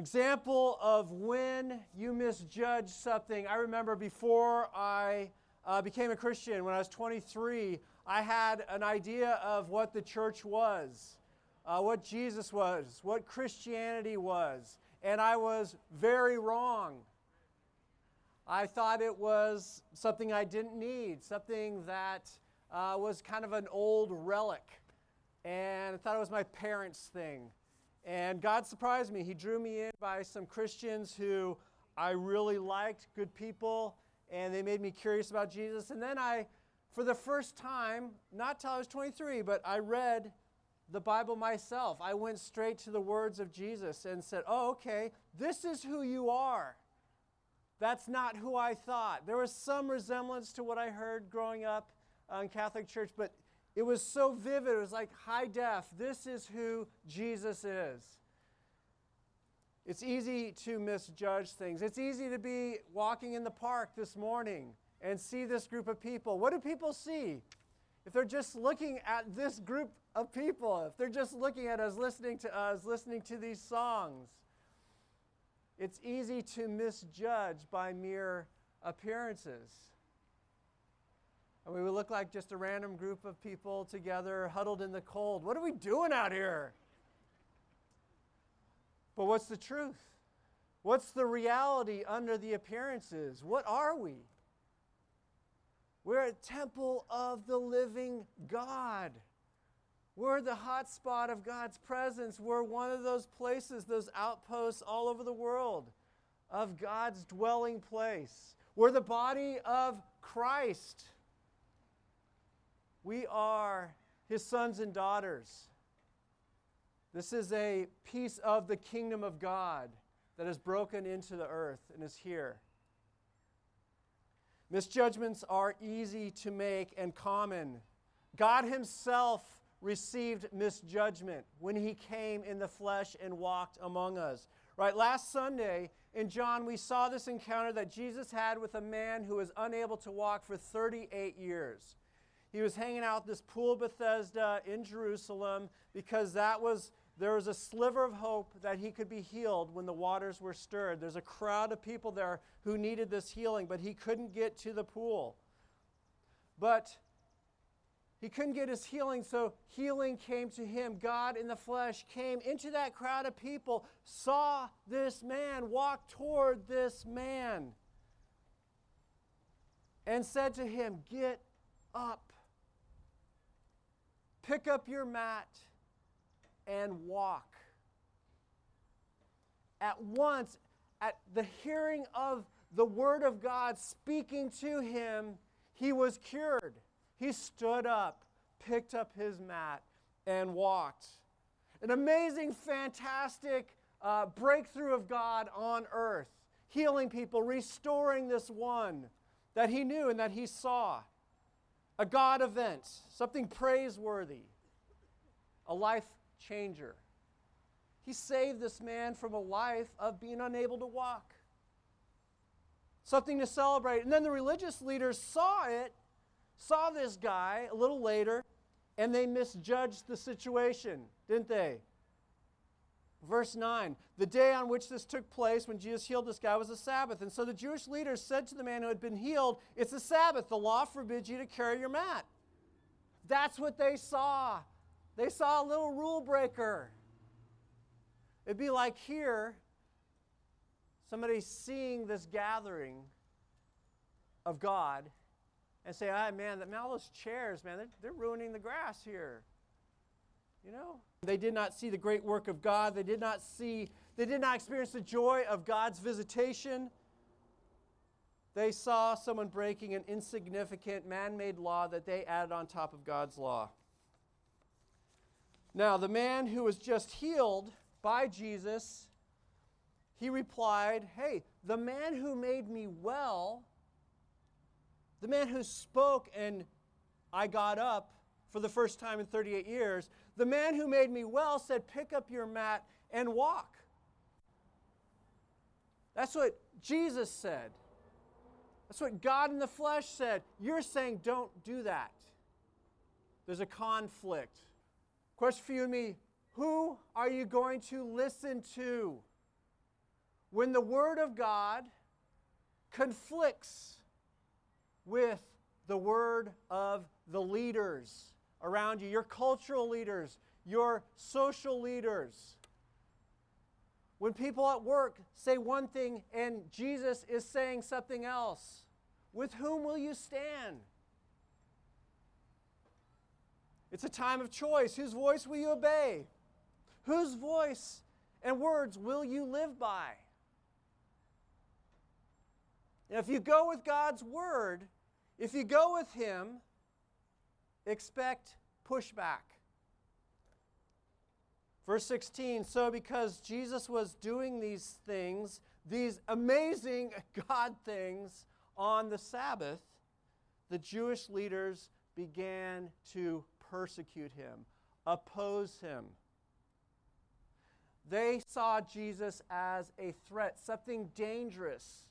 Example of when you misjudge something. I remember before I uh, became a Christian, when I was 23, I had an idea of what the church was, uh, what Jesus was, what Christianity was, and I was very wrong. I thought it was something I didn't need, something that uh, was kind of an old relic, and I thought it was my parents' thing. And God surprised me. He drew me in by some Christians who I really liked, good people, and they made me curious about Jesus. And then I, for the first time, not till I was 23, but I read the Bible myself. I went straight to the words of Jesus and said, Oh, okay, this is who you are. That's not who I thought. There was some resemblance to what I heard growing up in Catholic Church, but it was so vivid. It was like high def. This is who Jesus is. It's easy to misjudge things. It's easy to be walking in the park this morning and see this group of people. What do people see? If they're just looking at this group of people, if they're just looking at us, listening to us, listening to these songs, it's easy to misjudge by mere appearances. And we would look like just a random group of people together, huddled in the cold. What are we doing out here? But what's the truth? What's the reality under the appearances? What are we? We're a temple of the living God. We're the hot spot of God's presence. We're one of those places, those outposts all over the world of God's dwelling place. We're the body of Christ. We are his sons and daughters. This is a piece of the kingdom of God that has broken into the earth and is here. Misjudgments are easy to make and common. God Himself received misjudgment when He came in the flesh and walked among us. Right, last Sunday in John, we saw this encounter that Jesus had with a man who was unable to walk for 38 years. He was hanging out this pool of Bethesda in Jerusalem because that was there was a sliver of hope that he could be healed when the waters were stirred. There's a crowd of people there who needed this healing, but he couldn't get to the pool. But he couldn't get his healing, so healing came to him. God in the flesh came into that crowd of people, saw this man, walked toward this man, and said to him, Get up. Pick up your mat and walk. At once, at the hearing of the Word of God speaking to him, he was cured. He stood up, picked up his mat, and walked. An amazing, fantastic uh, breakthrough of God on earth, healing people, restoring this one that he knew and that he saw a God event, something praiseworthy, a life changer. He saved this man from a life of being unable to walk. Something to celebrate. And then the religious leaders saw it, saw this guy a little later, and they misjudged the situation, didn't they? Verse 9 The day on which this took place, when Jesus healed this guy, was a Sabbath. And so the Jewish leaders said to the man who had been healed, It's a Sabbath. The law forbids you to carry your mat. That's what they saw. They saw a little rule breaker. It'd be like here somebody seeing this gathering of God and say, ah, man, man, all those chairs, man, they're, they're ruining the grass here. You know? They did not see the great work of God. They did not see, they did not experience the joy of God's visitation. They saw someone breaking an insignificant man made law that they added on top of God's law. Now, the man who was just healed by Jesus, he replied, Hey, the man who made me well, the man who spoke and I got up for the first time in 38 years, the man who made me well said, Pick up your mat and walk. That's what Jesus said. That's what God in the flesh said. You're saying, Don't do that. There's a conflict. Question for you and me Who are you going to listen to? when the Word of God conflicts with the Word of the leaders around you, your cultural leaders, your social leaders. When people at work say one thing and Jesus is saying something else, with whom will you stand? It's a time of choice. Whose voice will you obey? Whose voice and words will you live by? And if you go with God's word, if you go with Him, expect pushback. Verse 16 So, because Jesus was doing these things, these amazing God things on the Sabbath, the Jewish leaders began to persecute him, oppose him. They saw Jesus as a threat, something dangerous.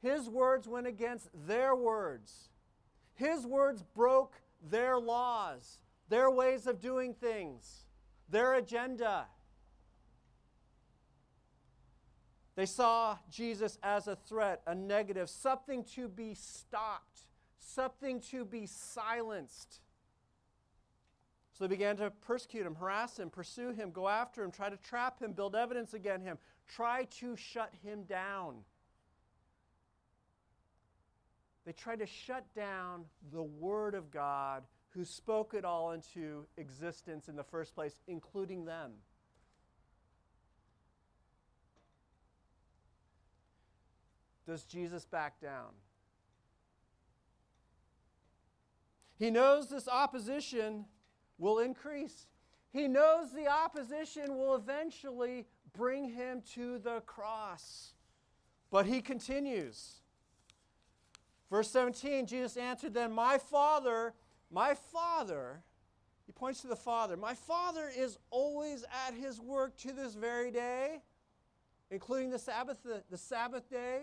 His words went against their words. His words broke their laws, their ways of doing things, their agenda. They saw Jesus as a threat, a negative, something to be stopped, something to be silenced. So they began to persecute him, harass him, pursue him, go after him, try to trap him, build evidence against him, try to shut him down. They tried to shut down the Word of God who spoke it all into existence in the first place, including them. Does Jesus back down? He knows this opposition will increase. He knows the opposition will eventually bring him to the cross. But he continues. Verse 17, Jesus answered them, My Father, my Father, he points to the Father, my Father is always at his work to this very day, including the Sabbath, the, the Sabbath day.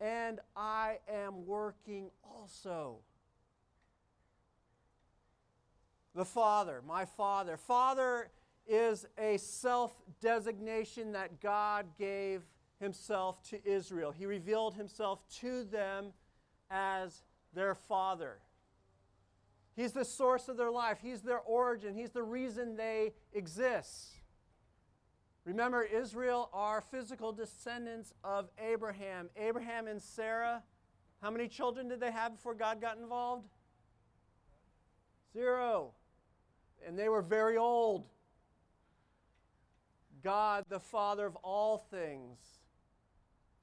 And I am working also. The Father, my Father. Father is a self designation that God gave himself to Israel. He revealed himself to them as their Father. He's the source of their life, He's their origin, He's the reason they exist. Remember, Israel are physical descendants of Abraham. Abraham and Sarah, how many children did they have before God got involved? Zero and they were very old. God, the Father of all things,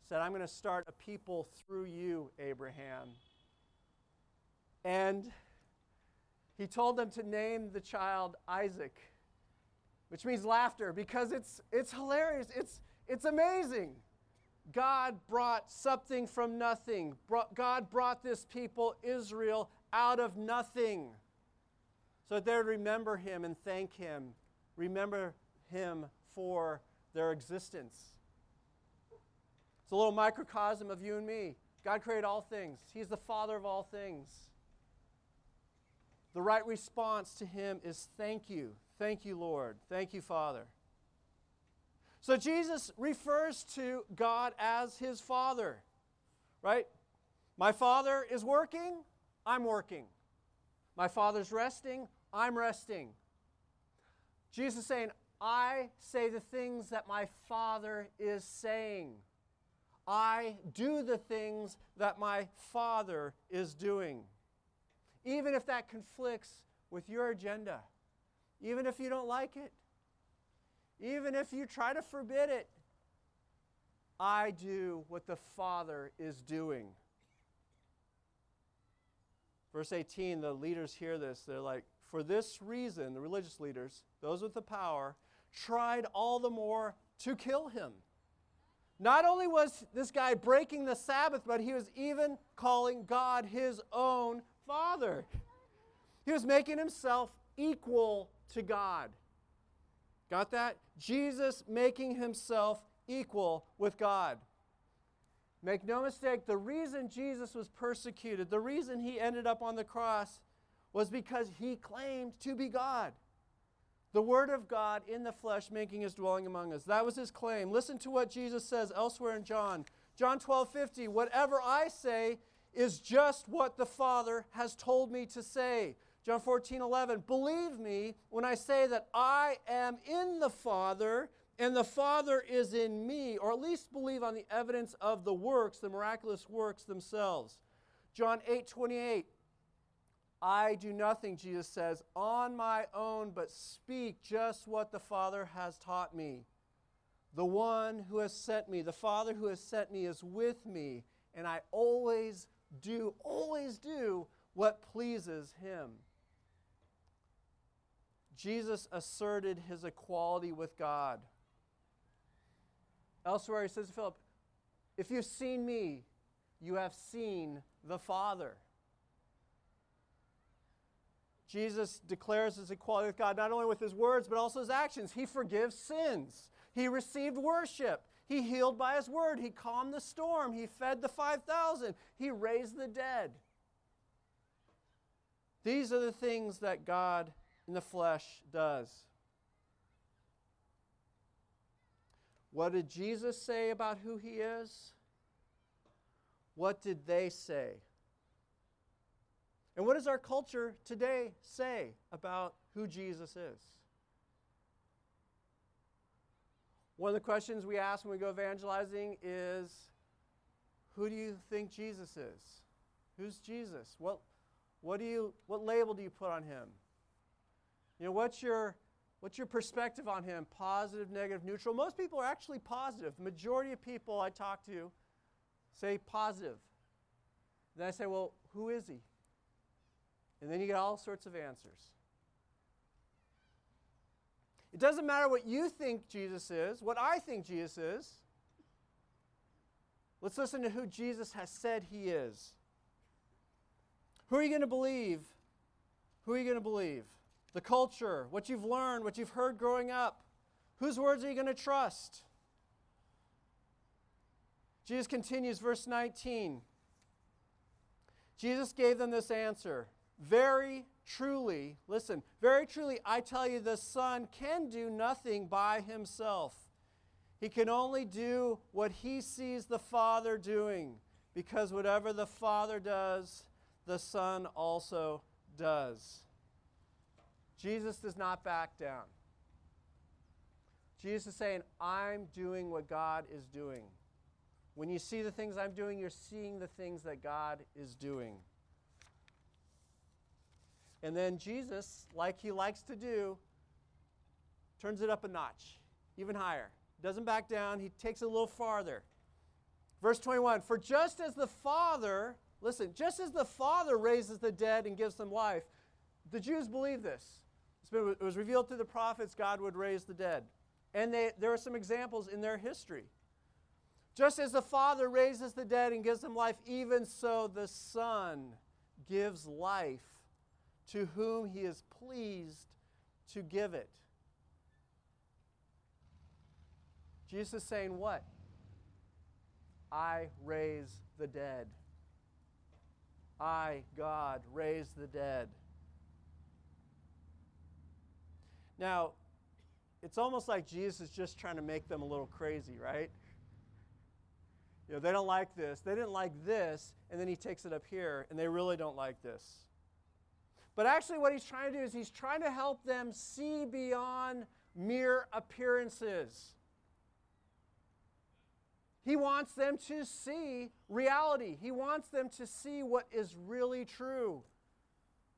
said, I'm going to start a people through you, Abraham. And he told them to name the child Isaac, which means laughter, because it's, it's hilarious. It's, it's amazing. God brought something from nothing. God brought this people, Israel, out of nothing so that they would remember him and thank him, remember him for their existence. It's a little microcosm of you and me. God created all things, He's the Father of all things. The right response to Him is thank you. Thank you, Lord. Thank you, Father. So Jesus refers to God as His Father, right? My Father is working, I'm working. My Father's resting, I'm resting. Jesus is saying, I say the things that my Father is saying. I do the things that my Father is doing. Even if that conflicts with your agenda, even if you don't like it, even if you try to forbid it, I do what the Father is doing. Verse 18, the leaders hear this. They're like, for this reason, the religious leaders, those with the power, tried all the more to kill him. Not only was this guy breaking the Sabbath, but he was even calling God his own Father. He was making himself equal to God. Got that? Jesus making himself equal with God. Make no mistake, the reason Jesus was persecuted, the reason he ended up on the cross, was because he claimed to be God. The Word of God in the flesh making his dwelling among us. That was his claim. Listen to what Jesus says elsewhere in John. John 12 50. Whatever I say is just what the Father has told me to say. John 14 11. Believe me when I say that I am in the Father and the Father is in me, or at least believe on the evidence of the works, the miraculous works themselves. John 8 28. I do nothing, Jesus says, on my own, but speak just what the Father has taught me. The one who has sent me, the Father who has sent me, is with me, and I always do, always do what pleases him. Jesus asserted his equality with God. Elsewhere, he says to Philip, If you've seen me, you have seen the Father. Jesus declares his equality with God not only with his words, but also his actions. He forgives sins. He received worship. He healed by his word. He calmed the storm. He fed the 5,000. He raised the dead. These are the things that God in the flesh does. What did Jesus say about who he is? What did they say? And what does our culture today say about who Jesus is? One of the questions we ask when we go evangelizing is Who do you think Jesus is? Who's Jesus? What, what, do you, what label do you put on him? You know, what's your, what's your perspective on him? Positive, negative, neutral? Most people are actually positive. The majority of people I talk to say positive. Then I say, Well, who is he? And then you get all sorts of answers. It doesn't matter what you think Jesus is, what I think Jesus is. Let's listen to who Jesus has said he is. Who are you going to believe? Who are you going to believe? The culture, what you've learned, what you've heard growing up. Whose words are you going to trust? Jesus continues, verse 19. Jesus gave them this answer Very truly, listen, very truly, I tell you, the Son can do nothing by himself. He can only do what he sees the Father doing, because whatever the Father does, the Son also does. Jesus does not back down. Jesus is saying, I'm doing what God is doing. When you see the things I'm doing, you're seeing the things that God is doing. And then Jesus, like he likes to do, turns it up a notch, even higher. Doesn't back down, he takes it a little farther. Verse 21 For just as the Father, listen, just as the Father raises the dead and gives them life, the Jews believe this. Been, it was revealed through the prophets God would raise the dead. And they, there are some examples in their history. Just as the Father raises the dead and gives them life, even so the Son gives life to whom he is pleased to give it. Jesus is saying, What? I raise the dead. I, God, raise the dead. Now, it's almost like Jesus is just trying to make them a little crazy, right? You know, they don't like this. They didn't like this, and then he takes it up here, and they really don't like this. But actually, what he's trying to do is he's trying to help them see beyond mere appearances. He wants them to see reality. He wants them to see what is really true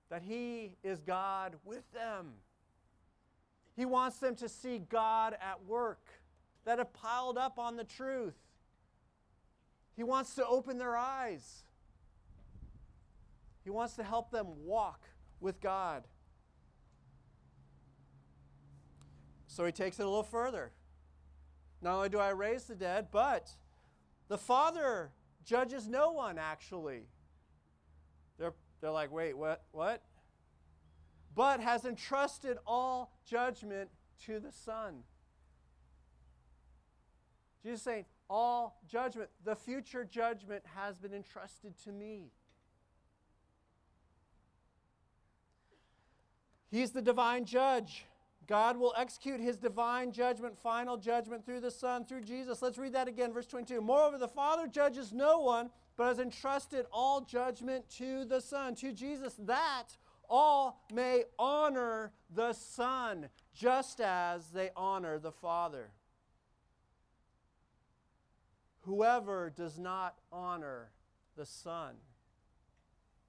that He is God with them. He wants them to see God at work, that have piled up on the truth. He wants to open their eyes. He wants to help them walk with God. So he takes it a little further. Not only do I raise the dead, but the Father judges no one, actually. They're, they're like, wait, what? What? But has entrusted all judgment to the Son. Jesus saying, all judgment, the future judgment has been entrusted to me. He's the divine judge. God will execute his divine judgment, final judgment through the Son, through Jesus. Let's read that again, verse 22. Moreover, the Father judges no one, but has entrusted all judgment to the Son, to Jesus, that all may honor the Son, just as they honor the Father. Whoever does not honor the Son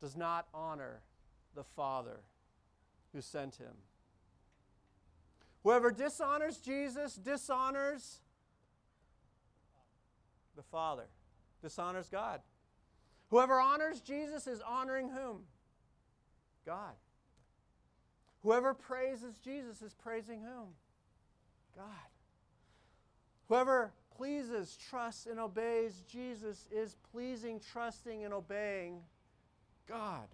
does not honor the Father who sent him. Whoever dishonors Jesus dishonors the Father, dishonors God. Whoever honors Jesus is honoring whom? God. Whoever praises Jesus is praising whom? God. Whoever pleases, trusts, and obeys Jesus is pleasing, trusting, and obeying God.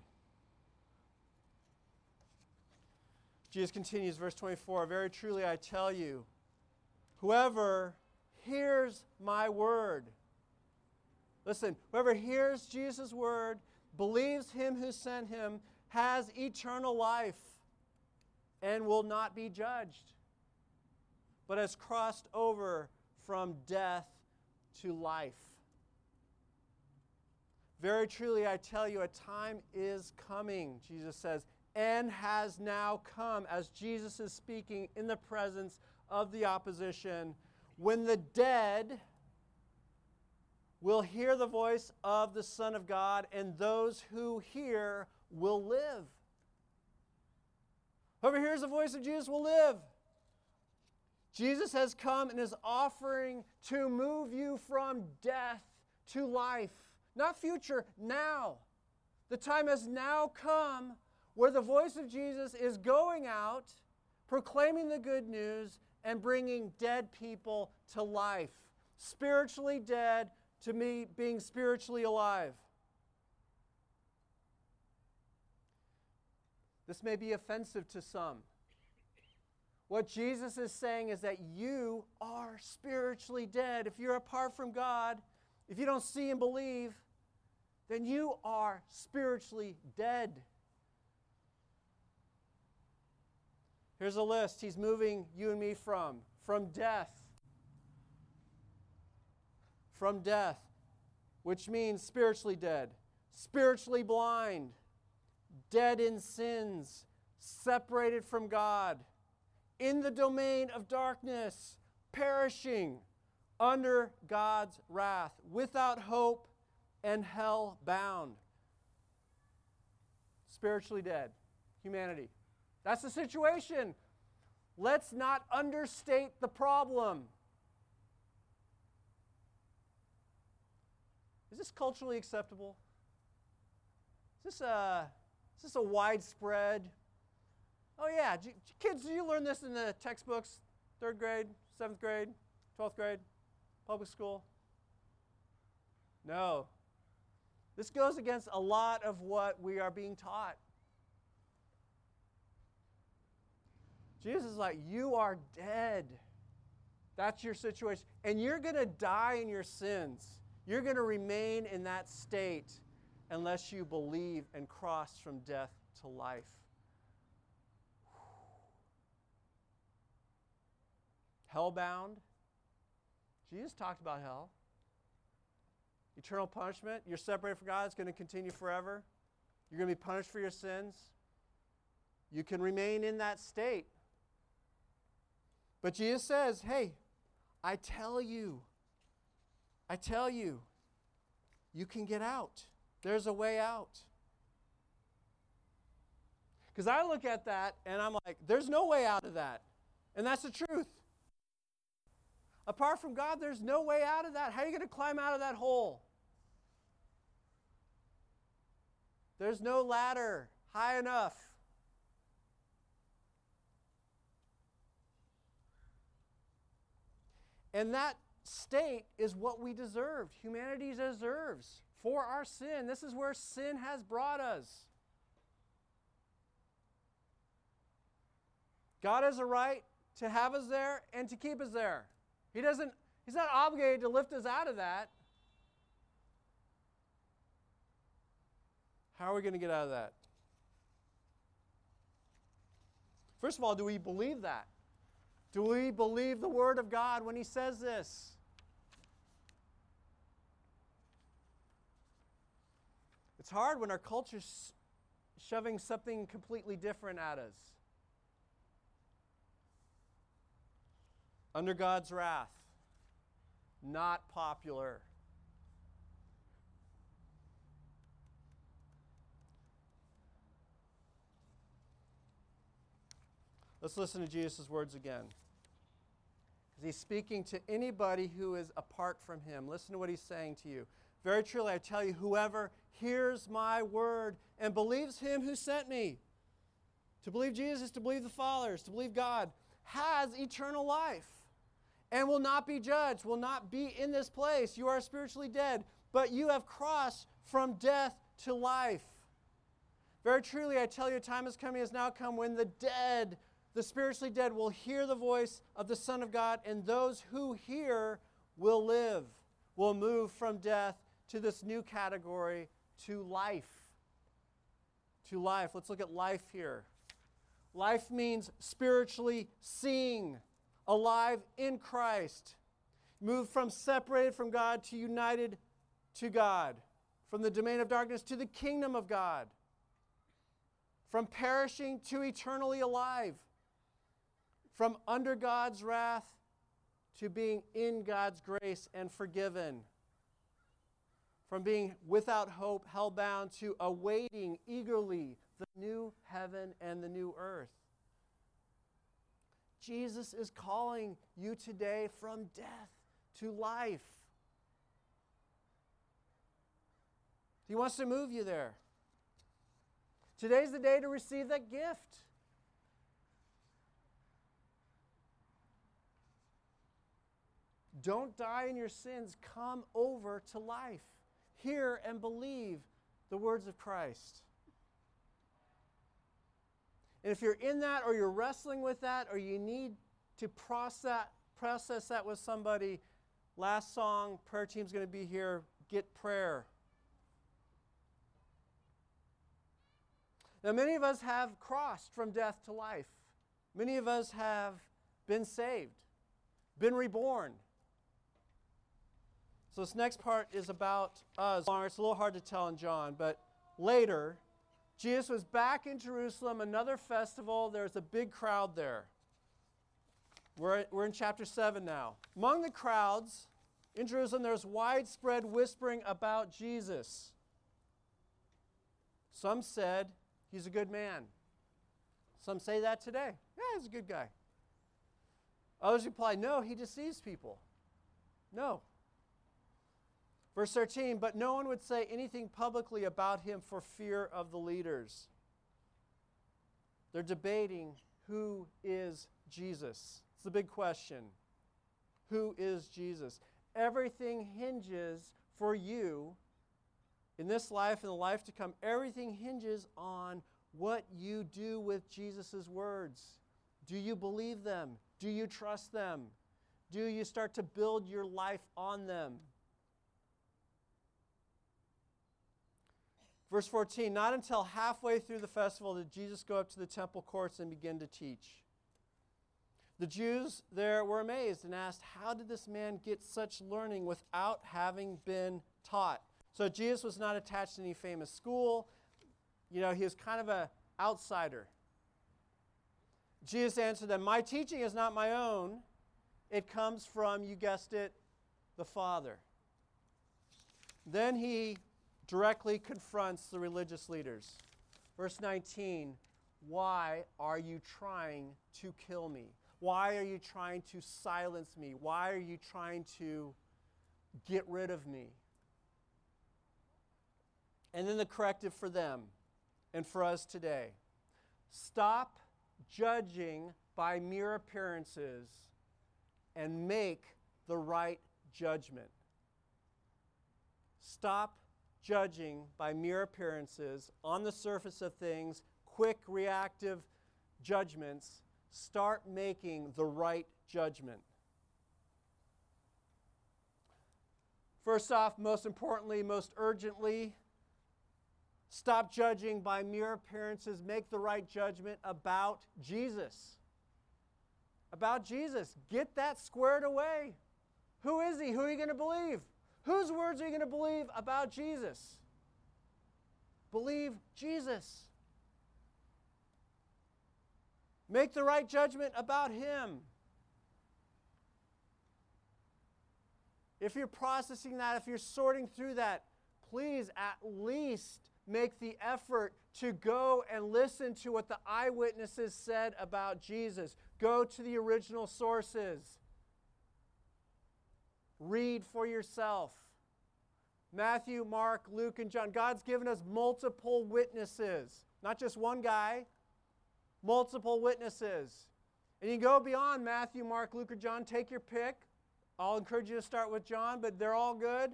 Jesus continues, verse 24 Very truly I tell you, whoever hears my word, listen, whoever hears Jesus' word, believes him who sent him, has eternal life and will not be judged, but has crossed over from death to life. Very truly, I tell you, a time is coming, Jesus says, and has now come, as Jesus is speaking in the presence of the opposition, when the dead will hear the voice of the Son of God, and those who hear will live. Whoever hears the voice of Jesus will live. Jesus has come and is offering to move you from death to life. Not future, now. The time has now come where the voice of Jesus is going out, proclaiming the good news, and bringing dead people to life. Spiritually dead to me being spiritually alive. This may be offensive to some. What Jesus is saying is that you are spiritually dead. If you're apart from God, if you don't see and believe, then you are spiritually dead. Here's a list he's moving you and me from. From death. From death, which means spiritually dead, spiritually blind, dead in sins, separated from God, in the domain of darkness, perishing under God's wrath, without hope and hell bound. Spiritually dead, humanity. That's the situation. Let's not understate the problem. Is this culturally acceptable? Is this a, is this a widespread? Oh, yeah. Kids, you learn this in the textbooks? Third grade, seventh grade, 12th grade, public school? No. This goes against a lot of what we are being taught. Jesus is like, You are dead. That's your situation. And you're going to die in your sins. You're going to remain in that state unless you believe and cross from death to life. Hellbound. Jesus talked about hell. Eternal punishment. You're separated from God. It's going to continue forever. You're going to be punished for your sins. You can remain in that state but Jesus says, hey, I tell you, I tell you, you can get out. There's a way out. Because I look at that and I'm like, there's no way out of that. And that's the truth. Apart from God, there's no way out of that. How are you going to climb out of that hole? There's no ladder high enough. And that state is what we deserved. Humanity deserves for our sin. This is where sin has brought us. God has a right to have us there and to keep us there. He doesn't, He's not obligated to lift us out of that. How are we going to get out of that? First of all, do we believe that? Do we believe the Word of God when He says this? It's hard when our culture's shoving something completely different at us. Under God's wrath, not popular. Let's listen to Jesus' words again. Because he's speaking to anybody who is apart from him. Listen to what he's saying to you. Very truly, I tell you, whoever hears my word and believes him who sent me, to believe Jesus, to believe the Father, to believe God, has eternal life and will not be judged, will not be in this place. You are spiritually dead, but you have crossed from death to life. Very truly, I tell you, time is coming, has now come when the dead, the spiritually dead, will hear the voice of the Son of God, and those who hear will live, will move from death to this new category to life. To life. Let's look at life here. Life means spiritually seeing, alive in Christ, Move from separated from God to united to God, from the domain of darkness to the kingdom of God, from perishing to eternally alive, from under God's wrath to being in God's grace and forgiven from being without hope, held bound, to awaiting eagerly the new heaven and the new earth. Jesus is calling you today from death to life. He wants to move you there. Today's the day to receive that gift. Don't die in your sins. Come over to life hear and believe the words of Christ. And if you're in that or you're wrestling with that or you need to process, process that with somebody, last song, prayer team's going to be here. Get prayer. Now, many of us have crossed from death to life. Many of us have been saved, been reborn, so this next part is about us. It's a little hard to tell in John, but later, Jesus was back in Jerusalem, another festival. There's a big crowd there. We're, we're in chapter 7 now. Among the crowds in Jerusalem, there's widespread whispering about Jesus. Some said he's a good man. Some say that today. Yeah, he's a good guy. Others reply, no, he deceives people. No, Verse 13, but no one would say anything publicly about him for fear of the leaders. They're debating who is Jesus. It's the big question. Who is Jesus? Everything hinges for you in this life and the life to come. Everything hinges on what you do with Jesus' words. Do you believe them? Do you trust them? Do you start to build your life on them? Verse 14 Not until halfway through the festival did Jesus go up to the temple courts and begin to teach. The Jews there were amazed and asked, How did this man get such learning without having been taught? So Jesus was not attached to any famous school. You know, he was kind of an outsider. Jesus answered them, My teaching is not my own. It comes from, you guessed it, the Father. Then he directly confronts the religious leaders. Verse 19 Why are you trying to kill me? Why are you trying to silence me? Why are you trying to get rid of me? And then the corrective for them and for us today stop judging by mere appearances and make the right judgment. Stop judging by mere appearances, on the surface of things, quick reactive judgments, start making the right judgment. First off, most importantly, most urgently, stop judging by mere appearances, make the right judgment about Jesus. about Jesus. Get that squared away. Who is he? Who are you going to believe? Whose words are you going to believe about Jesus? Believe Jesus. Make the right judgment about him. If you're processing that, if you're sorting through that, please at least make the effort to go and listen to what the eyewitnesses said about Jesus. Go to the original sources. Read for yourself. Matthew, Mark, Luke, and John. God's given us multiple witnesses, not just one guy, multiple witnesses. And you go beyond Matthew, Mark, Luke, or John. Take your pick. I'll encourage you to start with John, but they're all good.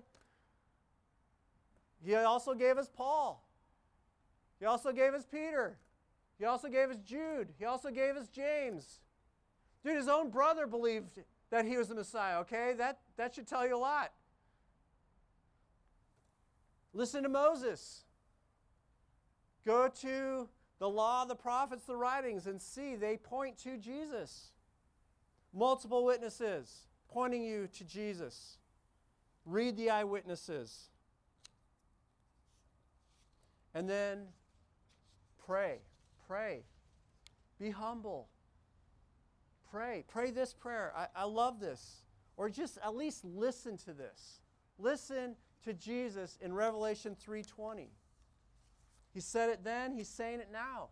He also gave us Paul. He also gave us Peter. He also gave us Jude. He also gave us James. Dude, his own brother believed that he was the Messiah, okay? That, that should tell you a lot. Listen to Moses. Go to the law, the prophets, the writings, and see they point to Jesus. Multiple witnesses pointing you to Jesus. Read the eyewitnesses. And then pray. Pray. Be humble. Pray. Pray this prayer. I, I love this. Or just at least listen to this. Listen to Jesus in Revelation 3:20. He said it then, he's saying it now.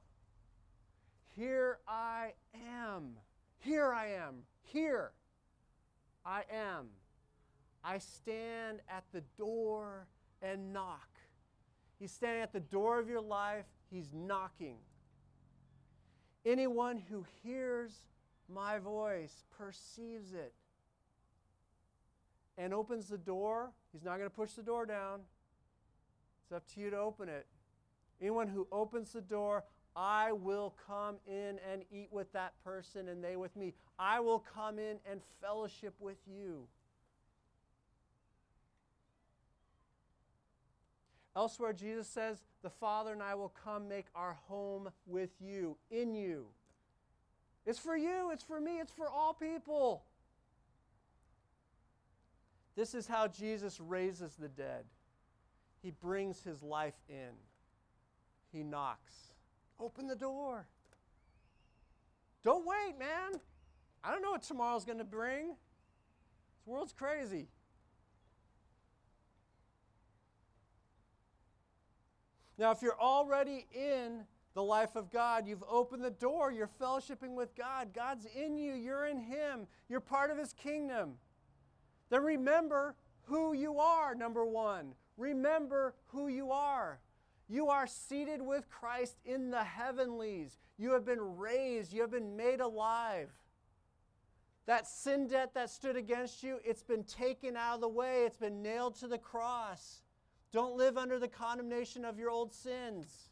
Here I am. Here I am. Here I am. I stand at the door and knock. He's standing at the door of your life, he's knocking. Anyone who hears my voice perceives it and opens the door, he's not going to push the door down. It's up to you to open it. Anyone who opens the door, I will come in and eat with that person and they with me. I will come in and fellowship with you. Elsewhere, Jesus says, The Father and I will come make our home with you, in you. It's for you, it's for me, it's for all people. This is how Jesus raises the dead. He brings his life in, he knocks. Open the door. Don't wait, man. I don't know what tomorrow's going to bring. This world's crazy. Now, if you're already in the life of God, you've opened the door, you're fellowshipping with God. God's in you, you're in Him, you're part of His kingdom. Then remember who you are, number one. Remember who you are. You are seated with Christ in the heavenlies. You have been raised, you have been made alive. That sin debt that stood against you, it's been taken out of the way, it's been nailed to the cross. Don't live under the condemnation of your old sins.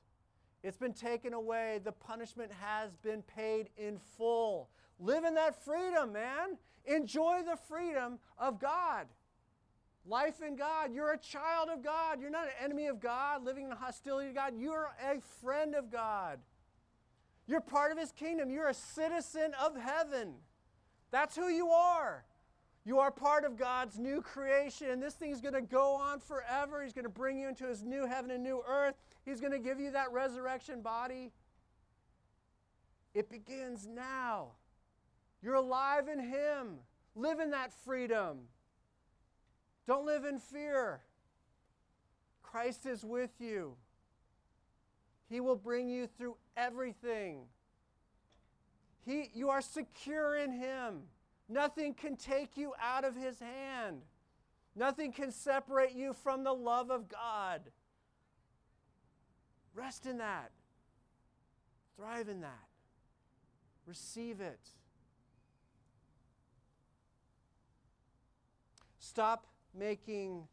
It's been taken away. The punishment has been paid in full. Live in that freedom, man. Enjoy the freedom of God. Life in God. You're a child of God. You're not an enemy of God, living in hostility to God. You're a friend of God. You're part of His kingdom. You're a citizen of heaven. That's who you are. You are part of God's new creation, and this thing is going to go on forever. He's going to bring you into His new heaven and new earth. He's going to give you that resurrection body. It begins now. You're alive in Him. Live in that freedom. Don't live in fear. Christ is with you. He will bring you through everything. He, you are secure in Him. Nothing can take you out of His hand. Nothing can separate you from the love of God. Rest in that. Thrive in that. Receive it. Stop making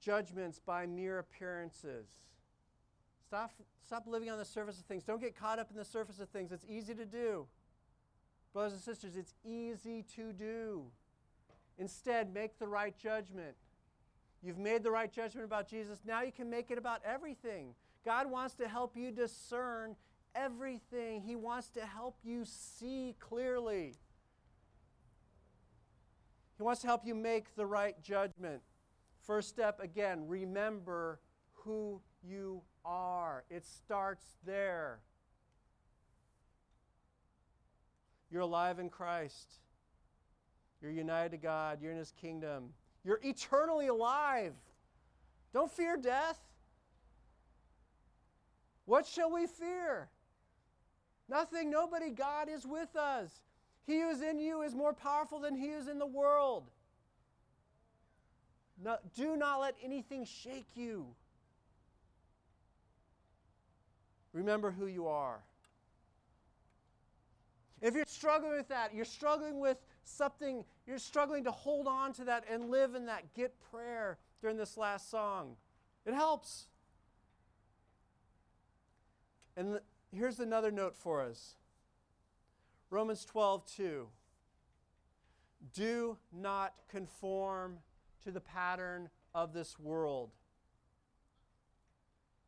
judgments by mere appearances. Stop, stop living on the surface of things. Don't get caught up in the surface of things. It's easy to do. Brothers and sisters, it's easy to do. Instead, make the right judgment. You've made the right judgment about Jesus. Now you can make it about everything. God wants to help you discern everything, He wants to help you see clearly. He wants to help you make the right judgment. First step, again, remember who you are. It starts there. You're alive in Christ. You're united to God. You're in His kingdom. You're eternally alive. Don't fear death. What shall we fear? Nothing, nobody. God is with us. He who is in you is more powerful than he is in the world. No, do not let anything shake you. Remember who you are. If you're struggling with that, you're struggling with something, you're struggling to hold on to that and live in that, get prayer during this last song. It helps. And here's another note for us Romans 12, 2. Do not conform to the pattern of this world,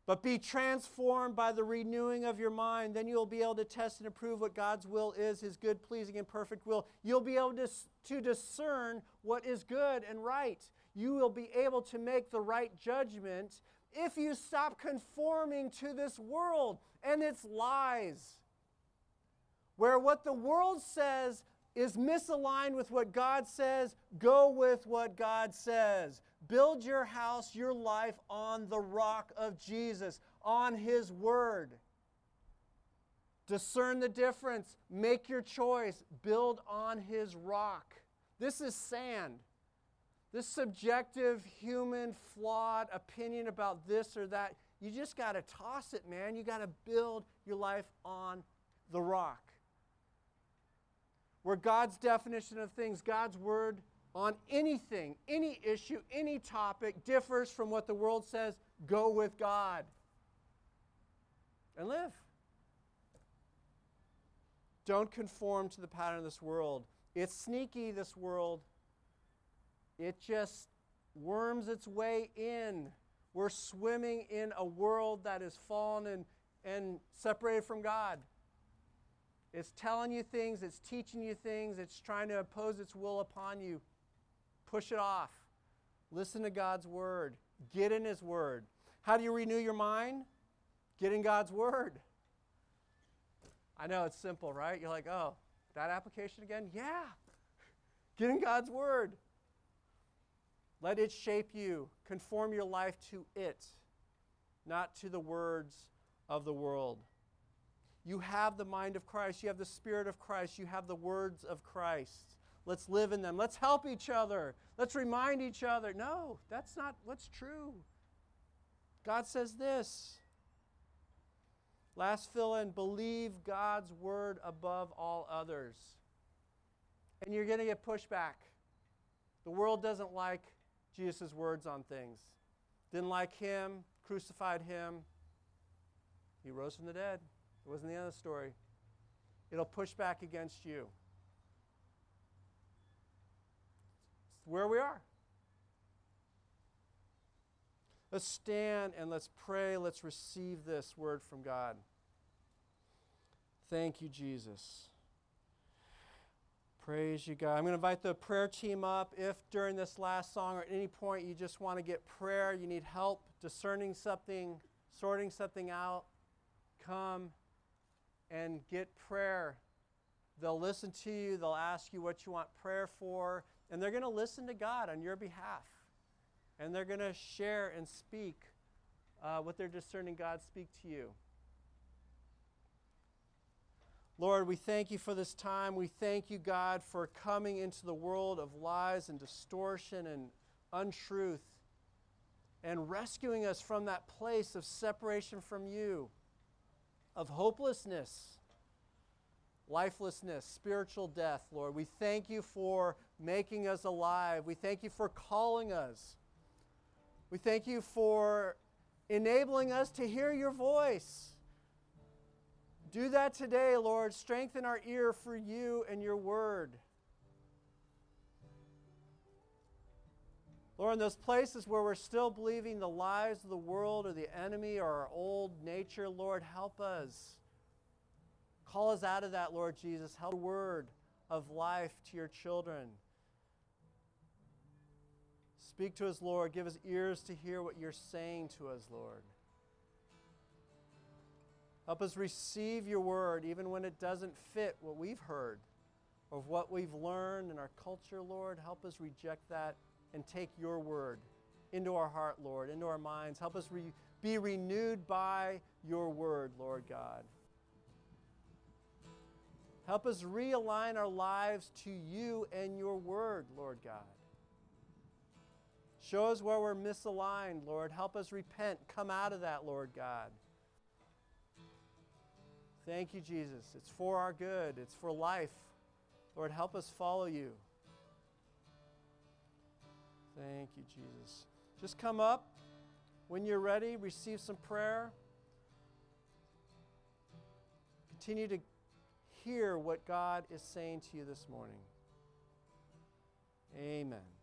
but be transformed by the renewing of your mind. Then you'll be able to test and approve what God's will is, his good, pleasing, and perfect will. You'll be able to, to discern what is good and right. You will be able to make the right judgment if you stop conforming to this world and its lies. Where what the world says is misaligned with what God says, go with what God says. Build your house, your life on the rock of Jesus, on His Word. Discern the difference, make your choice, build on His rock. This is sand. This subjective, human, flawed opinion about this or that, you just got to toss it, man. You got to build your life on the rock. Where God's definition of things, God's word on anything, any issue, any topic differs from what the world says, go with God and live. Don't conform to the pattern of this world. It's sneaky, this world. It just worms its way in. We're swimming in a world that is fallen and, and separated from God. It's telling you things, it's teaching you things, it's trying to impose its will upon you. Push it off. Listen to God's word. Get in His word. How do you renew your mind? Get in God's word. I know it's simple, right? You're like, oh, that application again? Yeah. Get in God's word. Let it shape you. Conform your life to it, not to the words of the world. You have the mind of Christ. You have the Spirit of Christ. You have the words of Christ. Let's live in them. Let's help each other. Let's remind each other. No, that's not what's true. God says this. Last fill in believe God's word above all others. And you're going to get pushback. The world doesn't like Jesus' words on things. Didn't like him, crucified him. He rose from the dead. It wasn't the end of the story. It'll push back against you. It's where we are. Let's stand and let's pray. Let's receive this word from God. Thank you, Jesus. Praise you, God. I'm going to invite the prayer team up. If during this last song or at any point you just want to get prayer, you need help discerning something, sorting something out, come and get prayer. They'll listen to you, they'll ask you what you want prayer for, and they're going to listen to God on your behalf. And they're going to share and speak uh, what they're discerning God speak to you. Lord, we thank you for this time. We thank you, God, for coming into the world of lies and distortion and untruth and rescuing us from that place of separation from you of hopelessness, lifelessness, spiritual death, Lord. We thank you for making us alive. We thank you for calling us. We thank you for enabling us to hear your voice. Do that today, Lord. Strengthen our ear for you and your word. Lord, in those places where we're still believing the lies of the world or the enemy or our old nature, Lord, help us. Call us out of that, Lord Jesus. Help the word of life to your children. Speak to us, Lord. Give us ears to hear what you're saying to us, Lord. Help us receive your word even when it doesn't fit what we've heard or what we've learned in our culture, Lord. Help us reject that and take your word into our heart, Lord, into our minds. Help us re- be renewed by your word, Lord God. Help us realign our lives to you and your word, Lord God. Show us where we're misaligned, Lord. Help us repent. Come out of that, Lord God. Thank you, Jesus. It's for our good, it's for life. Lord, help us follow you. Thank you, Jesus. Just come up. When you're ready, receive some prayer. Continue to hear what God is saying to you this morning. Amen.